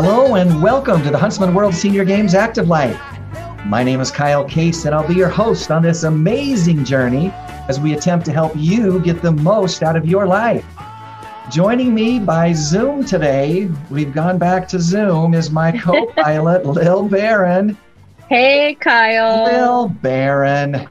Hello and welcome to the Huntsman World Senior Games Active Life. My name is Kyle Case, and I'll be your host on this amazing journey as we attempt to help you get the most out of your life. Joining me by Zoom today, we've gone back to Zoom, is my co pilot, Lil Barron. Hey, Kyle. Lil Barron.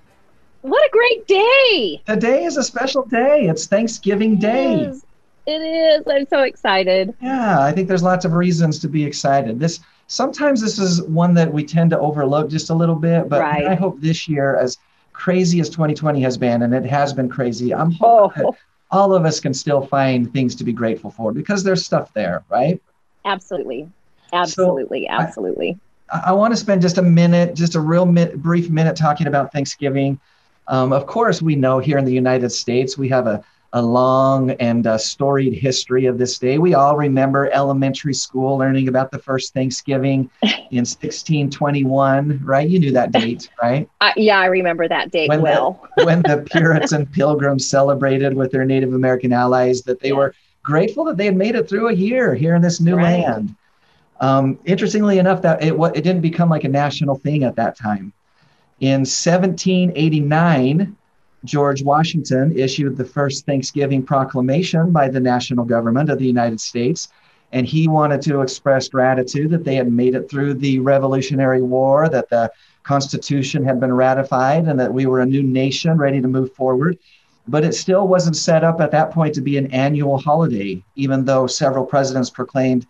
What a great day! Today is a special day. It's Thanksgiving Day. Is. It is. I'm so excited. Yeah, I think there's lots of reasons to be excited. This sometimes this is one that we tend to overlook just a little bit, but Right. I hope this year, as crazy as 2020 has been, and it has been crazy, I'm hoping Oh, that all of us can still find things to be grateful for because there's stuff there, right? absolutely. Absolutely. absolutely. I, I want to spend just a minute, just a real mi- brief minute talking about Thanksgiving. Um, of course, we know here in the United States, we have a, a long and uh, storied history of this day. We all remember elementary school learning about the first Thanksgiving in 1621, right? You knew that date, right? I, yeah, I remember that date When the- well. when the Puritan pilgrims celebrated with their Native American allies that they Yeah. were grateful that they had made it through a year here in this new Right. land. Um, interestingly enough, that it it didn't become like a national thing at that time. In 1789, George Washington issued the first Thanksgiving proclamation by the national government of the United States. And he wanted to express gratitude that they had made it through the Revolutionary War, that the Constitution had been ratified, and that we were a new nation ready to move forward. But it still wasn't set up at that point to be an annual holiday, even though several presidents proclaimed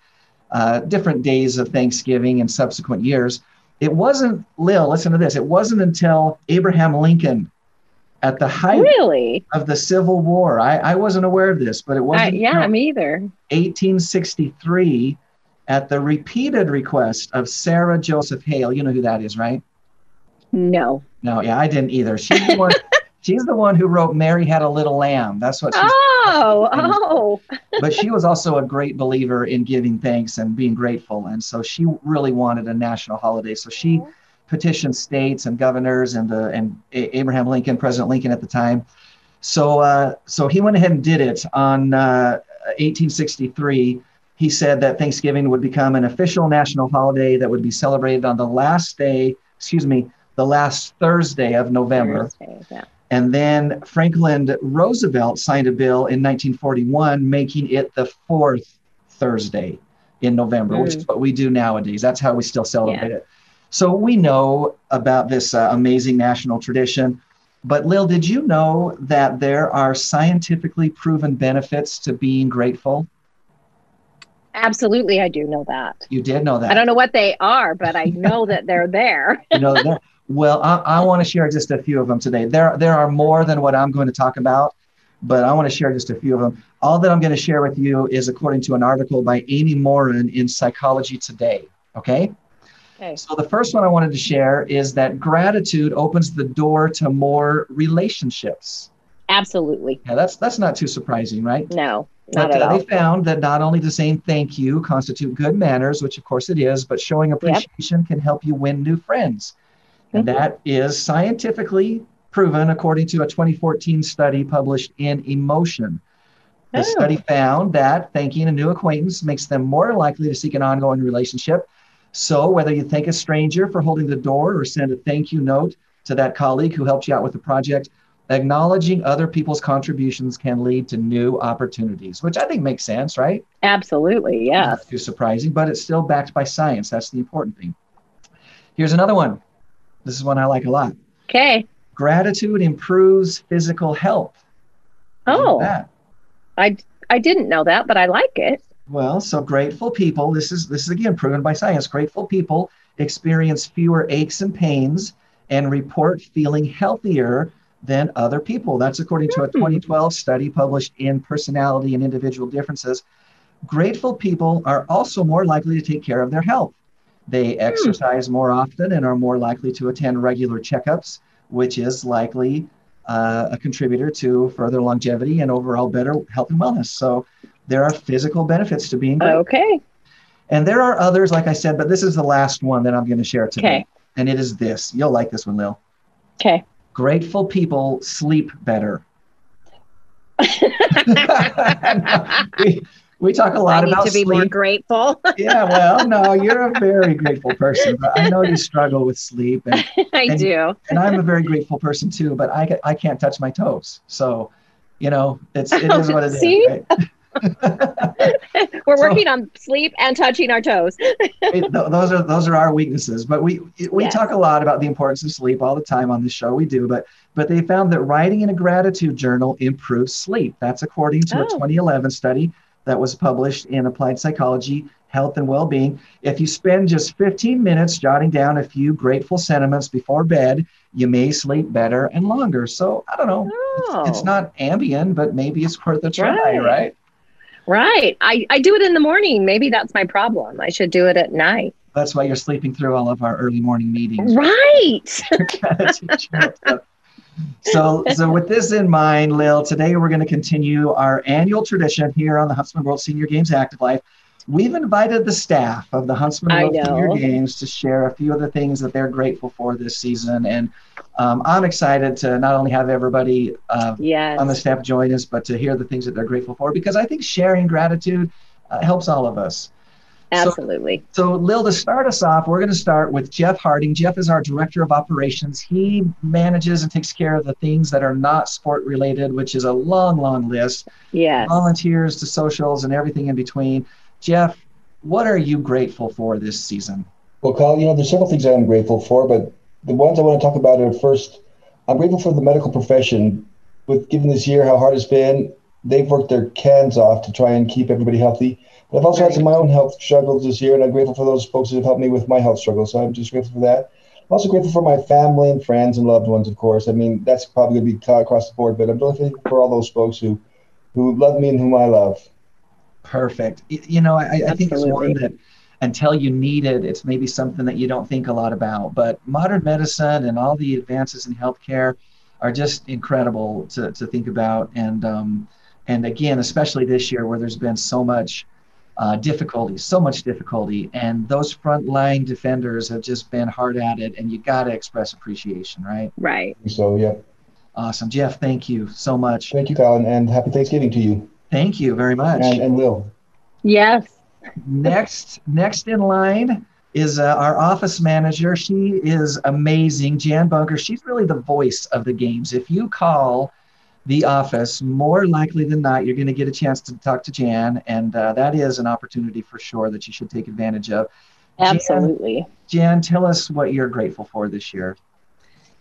uh, different days of Thanksgiving in subsequent years. It wasn't, Lil, listen to this, it wasn't until Abraham Lincoln at the height Really? of the Civil War. I, I wasn't aware of this, but it wasn't yeah, until me either. 1863 at the repeated request of Sarah Joseph Hale. You know who that is, right? No. No, yeah, I didn't either. She's the one. she's the one who wrote "Mary Had a Little Lamb." That's what she's. Oh, oh. but she was also a great believer in giving thanks and being grateful, and so she really wanted a national holiday. So she petitioned states and governors and the and Abraham Lincoln, President Lincoln at the time. So uh, so he went ahead and did it on uh, 1863. He said that Thanksgiving would become an official national holiday that would be celebrated on the last day, excuse me, the last Thursday of November. Thursday, yeah. And then Franklin Roosevelt signed a bill in 1941 making it the fourth Thursday in November, which is what we do nowadays. That's how we still celebrate it. So we know about this uh, amazing national tradition. But Lil, did you know that there are scientifically proven benefits to being grateful? Absolutely, I do know that. You did know that. I don't know what they are, but I know that they're there. you know that well i, I want to share just a few of them today there there are more than what i'm going to talk about but i want to share just a few of them all that i'm going to share with you is according to an article by amy morin in psychology today okay Okay. so the first one i wanted to share is that gratitude opens the door to more relationships Absolutely. yeah that's that's not too surprising right No, not but at uh, all. they found that not only does saying thank you constitute good manners, which of course it is, but showing appreciation can help you win new friends. And Mhm. that is scientifically proven according to a 2014 study published in Emotion. The Oh. study found that thanking a new acquaintance makes them more likely to seek an ongoing relationship. So, whether you thank a stranger for holding the door or send a thank you note to that colleague who helped you out with the project, acknowledging other people's contributions can lead to new opportunities, which I think makes sense, right? Absolutely, yes. Not too surprising, but it's still backed by science. That's the important thing. Here's another one. This is one I like a lot. Okay. Gratitude improves physical health. Did you know Oh? I I didn't know that, but I like it. Well, so grateful people, this is this is again proven by science. Grateful people experience fewer aches and pains and report feeling healthier than other people. That's according to a Hmm. 2012 study published in Personality and Individual Differences. Grateful people are also more likely to take care of their health. They exercise more often and are more likely to attend regular checkups, which is likely uh, a contributor to further longevity and overall better health and wellness. So there are physical benefits to being grateful. Okay. And there are others, like I said, but this is the last one that I'm going to share today. Okay. And it is this. You'll like this one, Lil. Okay. Grateful people sleep better. we talk a lot I need about to be more grateful. yeah, well, no, you're a very grateful person, but I know you struggle with sleep, and, I And- do. and I'm a very grateful person too. But I I can't touch my toes, so you know it's it is what it is. Right? We're So- working on sleep and touching our toes. It- those are those are our weaknesses but we we Yes. talk a lot about the importance of sleep all the time on the show we do but but they found that writing in a gratitude journal improves sleep that's according to a Oh. 2011 study that was published in applied psychology health and well-being if you spend just 15 minutes jotting down a few grateful sentiments before bed you may sleep better and longer so i don't know Oh, it's not ambient but maybe it's worth a try Right. right right. I, I do it in the morning. Maybe that's my problem. I should do it at night. that's why you're sleeping through all of our early morning meetings Right. so, so with this in mind, Lil, today we're going to continue our annual tradition here on the Huntsman World Senior Games Active Life. We've invited the staff of the Huntsman World Senior. Games to share a few of the things that they're grateful for this season, and um, I'm excited to not only have everybody uh, Yes. on the staff join us, but to hear the things that they're grateful for, because I think sharing gratitude uh, helps all of us. So- Absolutely. So, Lil, to start us off, we're going to start with Jeff Harding. Jeff is our director of operations. He manages and takes care of the things that are not sport related, which is a long, long list yes. volunteers to socials and everything in between. Jeff, what are you grateful for this season? Well, Kyle, you know, there's several things I'm grateful for, but the ones I want to talk about are first, I'm grateful for the medical profession. With given this year how hard it's been, they've worked their cans off to try and keep everybody healthy. But I've also had some my own health struggles this year, and I'm grateful for those folks that have helped me with my health struggles. So I'm just grateful for that. I'm also grateful for my family and friends and loved ones, of course. I mean, that's probably going to be across the board, but I'm thankful for all those folks who, who love me and whom I love. Perfect. You know, I, I think it's one that until you need it, it's maybe something that you don't think a lot about. But modern medicine and all the advances in healthcare are just incredible to, to think about. And um, and again, especially this year where there's been so much uh, difficulty, so much difficulty, and those frontline defenders have just been hard at it. And you got to express appreciation, right? Right. So, yeah. Awesome, Jeff. Thank you so much. Thank you, Kyle, and, and happy Thanksgiving to you Thank you very much. and, and Will. Yes. next next in line is uh, our office manager she is amazing jan bunker she's really the voice of the games if you call the office more likely than not you're going to get a chance to talk to jan and uh, that is an opportunity for sure that you should take advantage of Jan- Absolutely. jan tell us what you're grateful for this year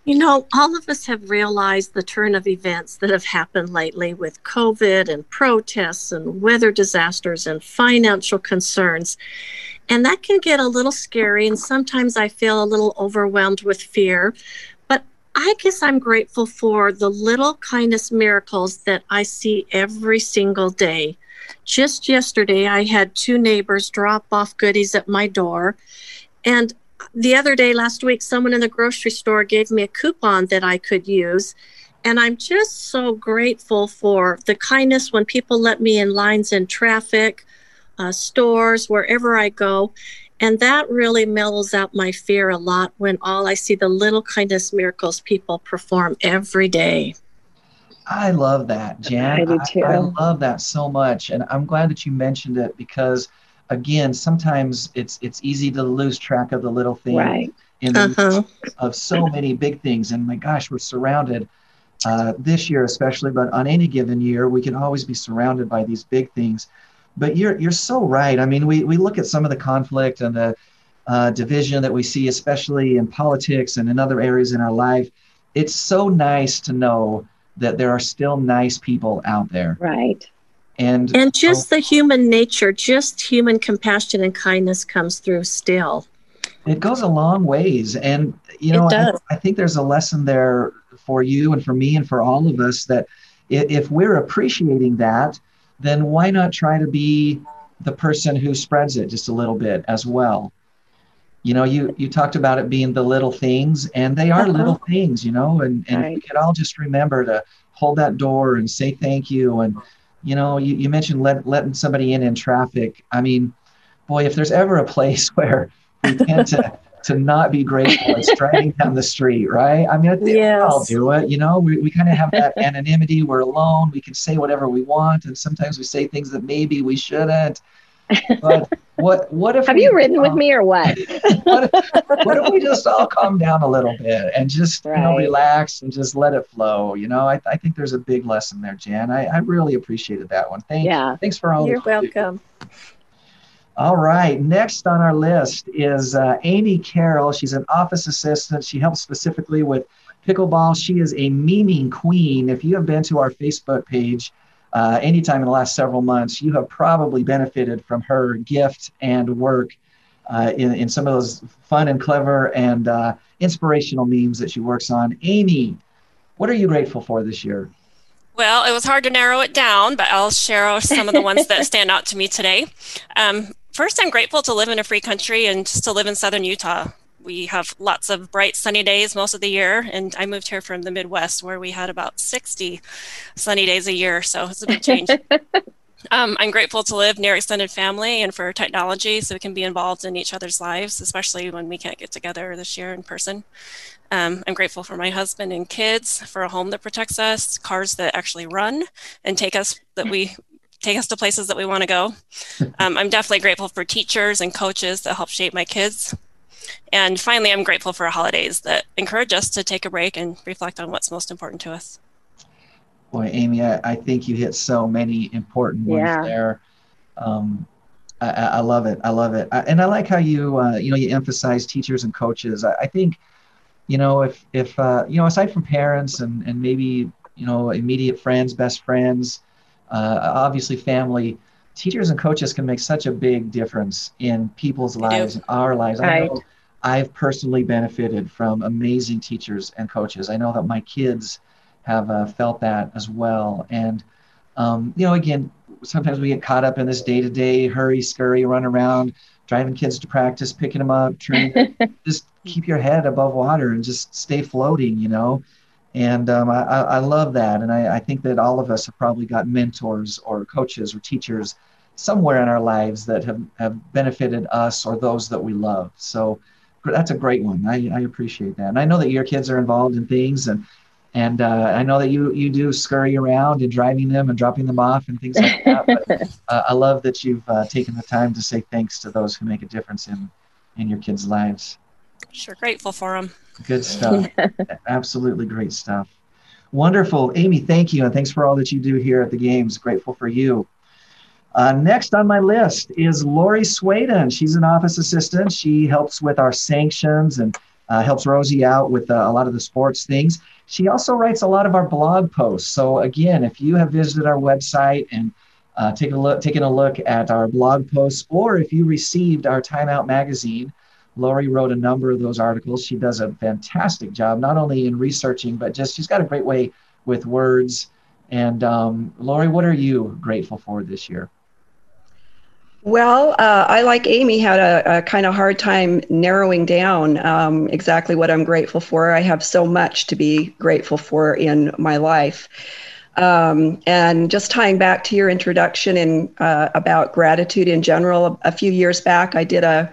You know, all of us have realized the turn of events that have happened lately with COVID and protests and weather disasters and financial concerns. And that can get a little scary. And sometimes I feel a little overwhelmed with fear. But I guess I'm grateful for the little kindness miracles that I see every single day. Just yesterday, I had two neighbors drop off goodies at my door. And the other day last week someone in the grocery store gave me a coupon that i could use and i'm just so grateful for the kindness when people let me in lines in traffic uh, stores wherever i go and that really mellows out my fear a lot when all i see the little kindness miracles people perform every day I love that, Jan. I do too. I, love that so much, and I'm glad that you mentioned it because, again, sometimes it's it's easy to lose track of the little things Right. in the uh-huh. of so many big things. And my gosh, we're surrounded uh, this year, especially, but on any given year, we can always be surrounded by these big things. But you're you're so right. I mean, we we look at some of the conflict and the uh, division that we see, especially in politics and in other areas in our life. It's so nice to know that there are still nice people out there, Right. And and just the human nature just human compassion and kindness comes through still it goes a long ways and you know I. I think there's a lesson there for you and for me and for all of us that if we're appreciating that then why not try to be the person who spreads it just a little bit as well you know you you talked about it being the little things and they are Uh-huh. little things you know and and if we Right. could all just remember to hold that door and say thank you and you know you, you mentioned let, letting somebody in in traffic i mean boy if there's ever a place where we tend to to not be grateful. It's driving down the street, right? I mean, I think Yes. I'll do it. You know, we, we kind of have that anonymity. We're alone. We can say whatever we want, and sometimes we say things that maybe we shouldn't. But what what if Have we, you ridden with um, me or what? what, if, what if we just all calm down a little bit and just you know relax and just let it flow? You know, I, I think there's a big lesson there, Jan. I, I really appreciated that one. Thank Yeah. Thanks for all. You're that you welcome. All right. Next on our list is uh, Amy Carroll. She's an office assistant. She helps specifically with pickleball. She is a memeing queen. If you have been to our Facebook page uh, anytime in the last several months, you have probably benefited from her gift and work uh, in, in some of those fun and clever and uh, inspirational memes that she works on. Amy, what are you grateful for this year? Well, it was hard to narrow it down, but I'll share some of the ones that stand out to me today. Um, first, I'm grateful to live in a free country and just to live in southern Utah. We have lots of bright sunny days most of the year, and I moved here from the Midwest where we had about 60 sunny days a year, so it's a big change. Um, I'm grateful to live near extended family and for technology so we can be involved in each other's lives, especially when we can't get together this year in person. Um, I'm grateful for my husband and kids, for a home that protects us, cars that actually run and take us that we take us to places that we want to go. Um, I'm definitely grateful for teachers and coaches that help shape my kids. And finally, I'm grateful for holidays that encourage us to take a break and reflect on what's most important to us. Boy, Amy, I, I think you hit so many important ones Yeah. there. Um, I, I I love it. I love it. I, and I like how you, uh, you know, you emphasize teachers and coaches. I, I think, you know, if, if, uh, you know, aside from parents and, and maybe, you know, immediate friends, best friends, uh, obviously family, teachers and coaches can make such a big difference in people's lives, lives, our lives. I know I've personally benefited from amazing teachers and coaches. I know that my kids have uh, felt that as well. And, um, you know, again, sometimes we get caught up in this day to day hurry, scurry, run around, driving kids to practice, picking them up, trying to just keep your head above water and just stay floating, you know. And um, I, I I love that. And I, I think that all of us have probably got mentors or coaches or teachers somewhere in our lives that have, have benefited us or those that we love. So that's a great one. I, I appreciate that. And I know that your kids are involved in things and and uh, I know that you you do scurry around and driving them and dropping them off and things like that. But uh, I love that you've uh, taken the time to say thanks to those who make a difference in in your kids' lives. Sure, grateful for them. Good stuff. Absolutely great stuff. Wonderful, Amy. Thank you, and thanks for all that you do here at the games. Grateful for you. Uh, next on my list is Lori Swaden. She's an office assistant. She helps with our sanctions and uh, helps Rosie out with uh, a lot of the sports things. She also writes a lot of our blog posts. So again, if you have visited our website and uh, take a look, taken a look at our blog posts, or if you received our Timeout magazine, Lori wrote a number of those articles. She does a fantastic job, not only in researching, but just she's got a great way with words. And um, Lori, what are you grateful for this year? Well, uh, I, like Amy, had a, a kind of hard time narrowing down um, exactly what I'm grateful for. I have so much to be grateful for in my life. Um, and just tying back to your introduction and uh, about gratitude in general, a few years back, I did a,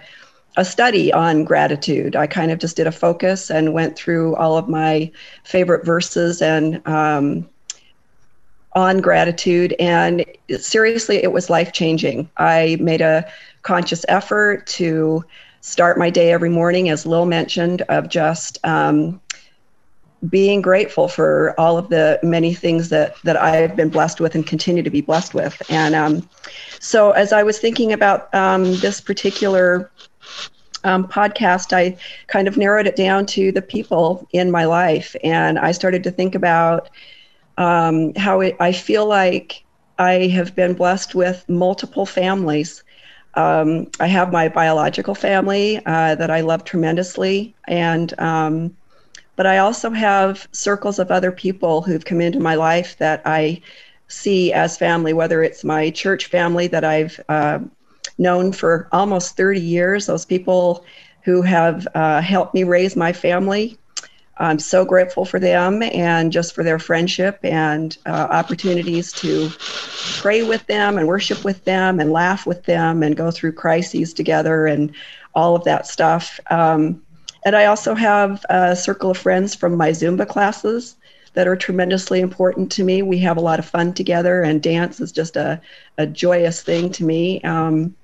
a study on gratitude. I kind of just did a focus and went through all of my favorite verses and um, on gratitude. And seriously, it was life changing. I made a conscious effort to start my day every morning, as Lil mentioned, of just um, being grateful for all of the many things that that I've been blessed with and continue to be blessed with. And um, so, as I was thinking about um, this particular um, podcast, I kind of narrowed it down to the people in my life, and I started to think about um, how it, I feel like I have been blessed with multiple families. Um, I have my biological family uh, that I love tremendously, and um, but I also have circles of other people who've come into my life that I see as family, whether it's my church family that I've uh, known for almost 30 years, those people who have uh, helped me raise my family. I'm so grateful for them and just for their friendship and uh, opportunities to pray with them and worship with them and laugh with them and go through crises together and all of that stuff. Um, And I also have a circle of friends from my Zumba classes that are tremendously important to me. We have a lot of fun together, and dance is just a, a joyous thing to me. Um,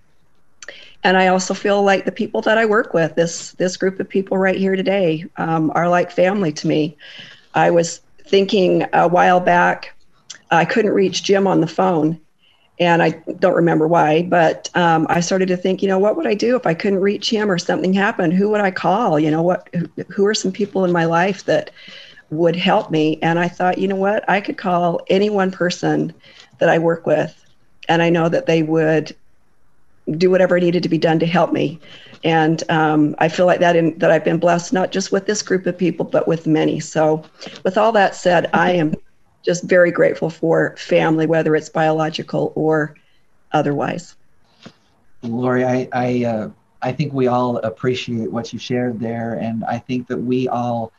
and I also feel like the people that I work with, this this group of people right here today, um, are like family to me. I was thinking a while back, I couldn't reach Jim on the phone, and I don't remember why, but um, I started to think, you know, what would I do if I couldn't reach him or something happened? Who would I call? You know, what? Who are some people in my life that would help me? And I thought, you know what? I could call any one person that I work with, and I know that they would do whatever needed to be done to help me. And um, I feel like that in, that I've been blessed not just with this group of people, but with many. So, with all that said, I am just very grateful for family, whether it's biological or otherwise. Lori, I I, uh, I think we all appreciate what you shared there, and I think that we all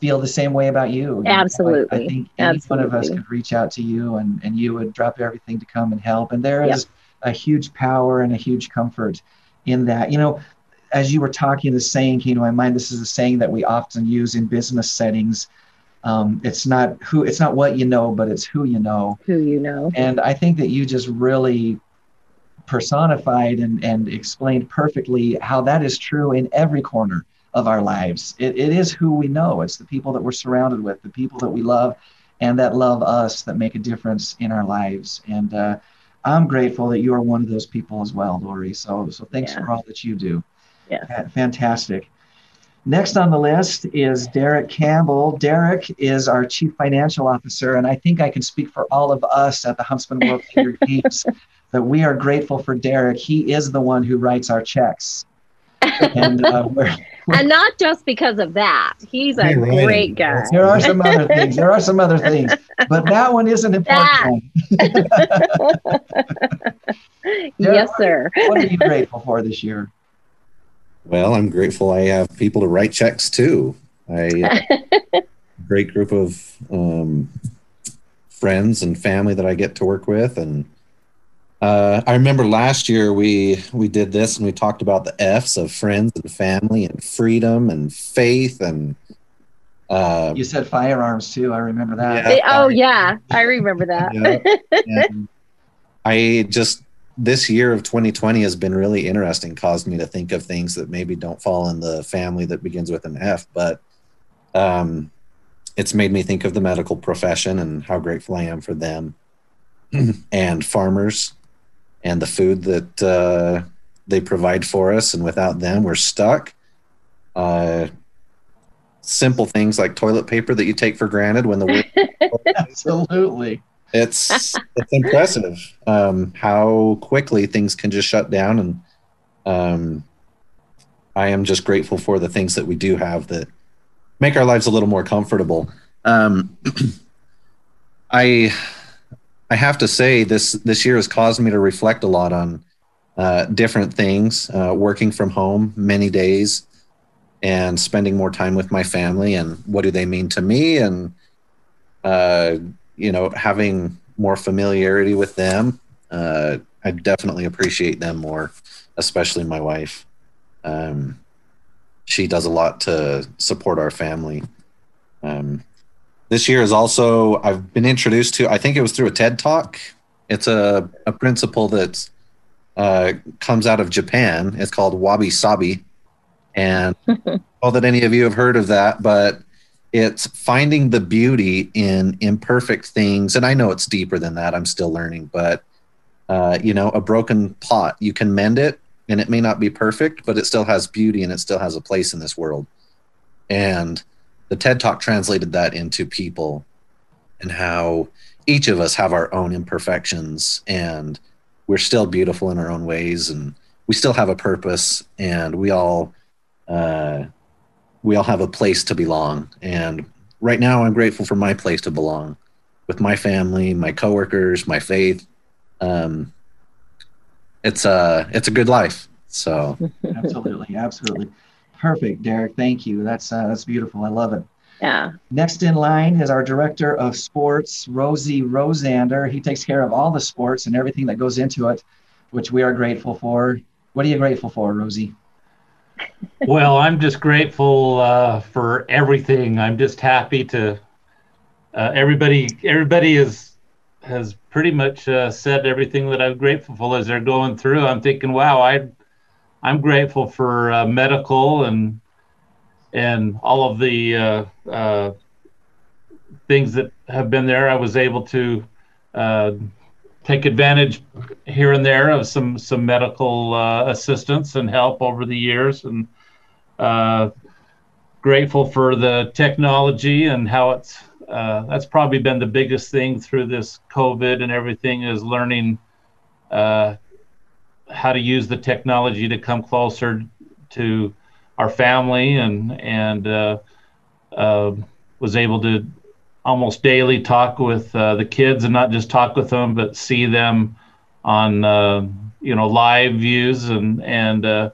feel the same way about you. Absolutely. I, I think any Absolutely. one of us could reach out to you, and and you would drop everything to come and help. And there is. A huge power and a huge comfort in that. You know, as you were talking, the saying came to my mind. This is a saying that we often use in business settings. Um, it's not who, it's not what you know, but it's who you know. Who you know. And I think that you just really personified and, and explained perfectly how that is true in every corner of our lives. It, it is who we know. It's the people that we're surrounded with, the people that we love, and that love us that make a difference in our lives. And uh, I'm grateful that you are one of those people as well, Lori. So, so thanks yeah. for all that you do. Yeah. Fantastic. Next on the list is Derek Campbell. Derek is our Chief Financial Officer, and I think I can speak for all of us at the Huntsman World Senior Games that we are grateful for Derek. He is the one who writes our checks. And uh, we're, and not just because of that. He's a great guy. There are some other things. There are some other things, but that one isn't important. yes, sir. what are you grateful for this year? Well, I'm grateful I have people to write checks to. I uh, great group of um, friends and family that I get to work with, and uh, I remember last year we we did this and we talked about the F's of friends and family and freedom and faith and. Uh, you said firearms too. I remember that. Yeah, oh yeah, I remember that. yeah. I just this year of 2020 has been really interesting. Caused me to think of things that maybe don't fall in the family that begins with an F, but um, it's made me think of the medical profession and how grateful I am for them and farmers and the food that uh, they provide for us. And without them, we're stuck. Uh, simple things like toilet paper that you take for granted when the world absolutely it's it's impressive um, how quickly things can just shut down and um, i am just grateful for the things that we do have that make our lives a little more comfortable um, i I have to say this this year has caused me to reflect a lot on uh, different things, uh, working from home many days, and spending more time with my family, and what do they mean to me, and uh, you know, having more familiarity with them. Uh, I definitely appreciate them more, especially my wife. Um, she does a lot to support our family. Um, this year is also I've been introduced to. I think it was through a TED talk. It's a a principle that uh, comes out of Japan. It's called wabi sabi, and all that any of you have heard of that, but it's finding the beauty in imperfect things. And I know it's deeper than that. I'm still learning, but uh, you know, a broken pot, you can mend it, and it may not be perfect, but it still has beauty and it still has a place in this world. And the TED Talk translated that into people and how each of us have our own imperfections and we're still beautiful in our own ways and we still have a purpose and we all uh, we all have a place to belong. And right now i'm grateful for my place to belong with my family my coworkers my faith. Um, it's a it's a good life. So absolutely absolutely Perfect, Derek. Thank you. That's uh, that's beautiful. I love it. Yeah. Next in line is our director of sports, Rosie Rosander. He takes care of all the sports and everything that goes into it, which we are grateful for. What are you grateful for, Rosie? well, I'm just grateful uh, for everything. I'm just happy to. Uh, everybody, everybody is has pretty much uh, said everything that I'm grateful for as they're going through. I'm thinking, wow, I, I'm grateful for uh, medical and and all of the uh, uh, things that have been there. I was able to take advantage here and there of some some medical uh, assistance and help over the years, and uh, grateful for the technology and how it's. Uh, that's probably been the biggest thing through this COVID and everything is learning uh, how to use the technology to come closer to our family and and uh, uh, was able to almost daily talk with uh, the kids and not just talk with them, but see them on uh, you know live views and and uh,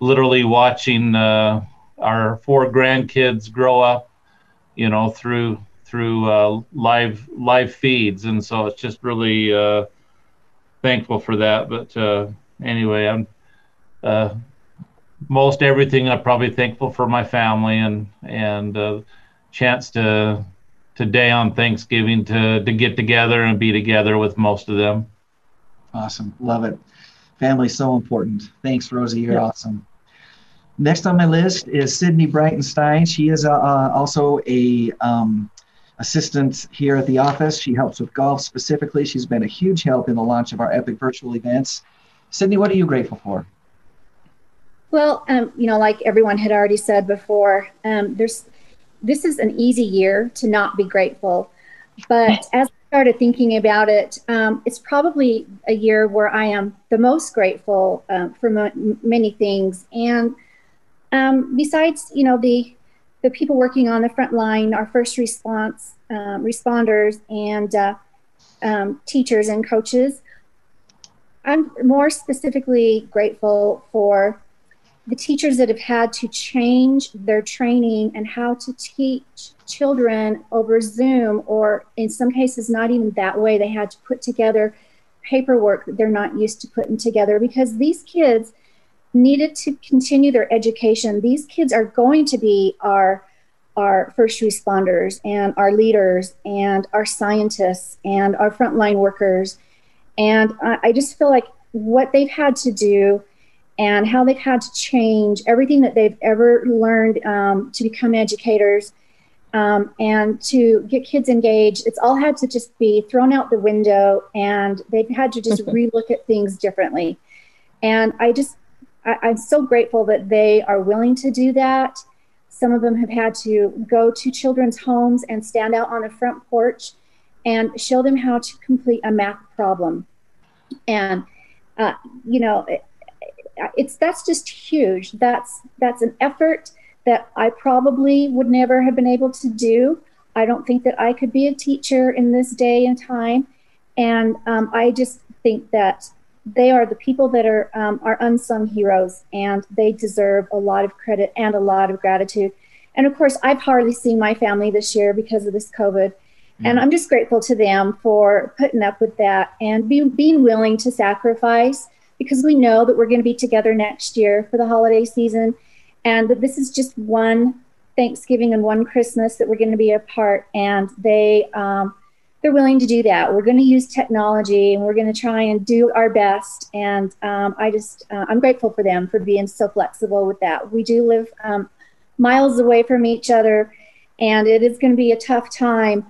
literally watching uh, our four grandkids grow up, you know through through live live feeds, and so it's just really thankful for that. But anyway, I'm most everything I'm probably thankful for my family and and chance to today on Thanksgiving to to get together and be together with most of them. Awesome, love it. Family's so important. Thanks, Rosie. You're awesome. Next on my list is Sydney Breitenstein. She is uh, uh, also a um, assistant here at the office. She helps with golf specifically. She's been a huge help in the launch of our epic virtual events. Sydney, what are you grateful for? Well, um, you know, like everyone had already said before, um, there's this is an easy year to not be grateful. But as I started thinking about it, um, it's probably a year where I am the most grateful uh, for m- many things. And um, besides, you know, the the people working on the front line, our first response um, responders, and uh, um, teachers and coaches, I'm more specifically grateful for the teachers that have had to change their training and how to teach children over Zoom, or in some cases, not even that way. They had to put together paperwork that they're not used to putting together because these kids needed to continue their education. These kids are going to be our our first responders and our leaders and our scientists and our frontline workers. And I, I just feel like what they've had to do and how they've had to change everything that they've ever learned um, to become educators um, and to get kids engaged. It's all had to just be thrown out the window, and they've had to just relook at things differently. And I just, I, I'm so grateful that they are willing to do that. Some of them have had to go to children's homes and stand out on a front porch and show them how to complete a math problem. And, uh, you know, it's that's just huge. That's that's an effort that I probably would never have been able to do. I don't think that I could be a teacher in this day and time, and um, I just think that they are the people that are um, are unsung heroes, and they deserve a lot of credit and a lot of gratitude. And of course, I've hardly seen my family this year because of this COVID. And I'm just grateful to them for putting up with that and be, being willing to sacrifice because we know that we're going to be together next year for the holiday season and that this is just one Thanksgiving and one Christmas that we're going to be apart. And they, um, they're willing to do that. We're going to use technology and we're going to try and do our best. And um, I just, uh, I'm grateful for them for being so flexible with that. We do live um, miles away from each other and it is going to be a tough time,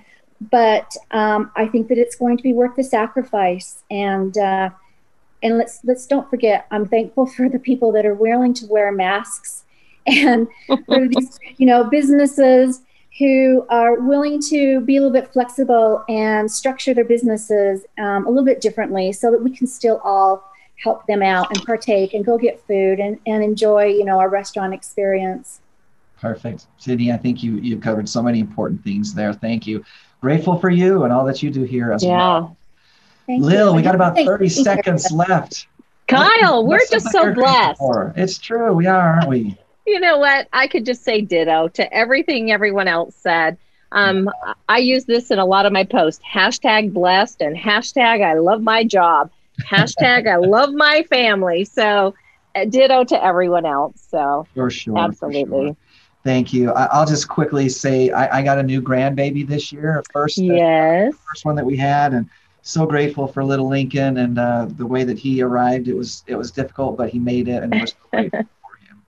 but um, I think that it's going to be worth the sacrifice. And, uh, and let's let's don't forget i'm thankful for the people that are willing to wear masks and for these you know businesses who are willing to be a little bit flexible and structure their businesses um, a little bit differently so that we can still all help them out and partake and go get food and, and enjoy you know our restaurant experience. Perfect. Sydney i think you you've covered so many important things there. Thank you grateful for you and all that you do here as yeah. well Thank Lil, you. we got about 30 seconds left. Kyle, we're just so blessed. It's true. We are, aren't we? You know what? I could just say ditto to everything everyone else said. Um, I use this in a lot of my posts. Hashtag blessed and hashtag I love my job. Hashtag I love my family. So ditto to everyone else. So For sure. for absolutely. sure. Thank you. I, I'll just quickly say I, I got a new grandbaby this year, first uh, first one that we had, and so grateful for little Lincoln and uh, the way that he arrived. It was it was difficult, but he made it, and we're so grateful for him.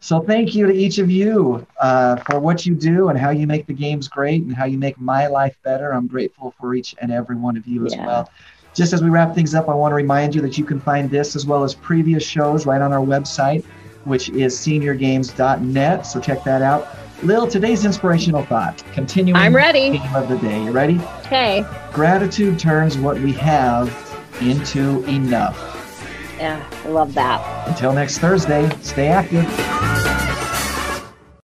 So thank you to each of you uh, for what you do and how you make the games great and how you make my life better. I'm grateful for each and every one of you as well. Just as we wrap things up, I want to remind you that you can find this as well as previous shows right on our website, which is seniorgames.net. So check that out. Lil, today's inspirational thought. Continuing I'm ready. the theme of the day. You ready? Okay. Gratitude turns what we have into enough. Yeah, I love that. Until next Thursday, stay active.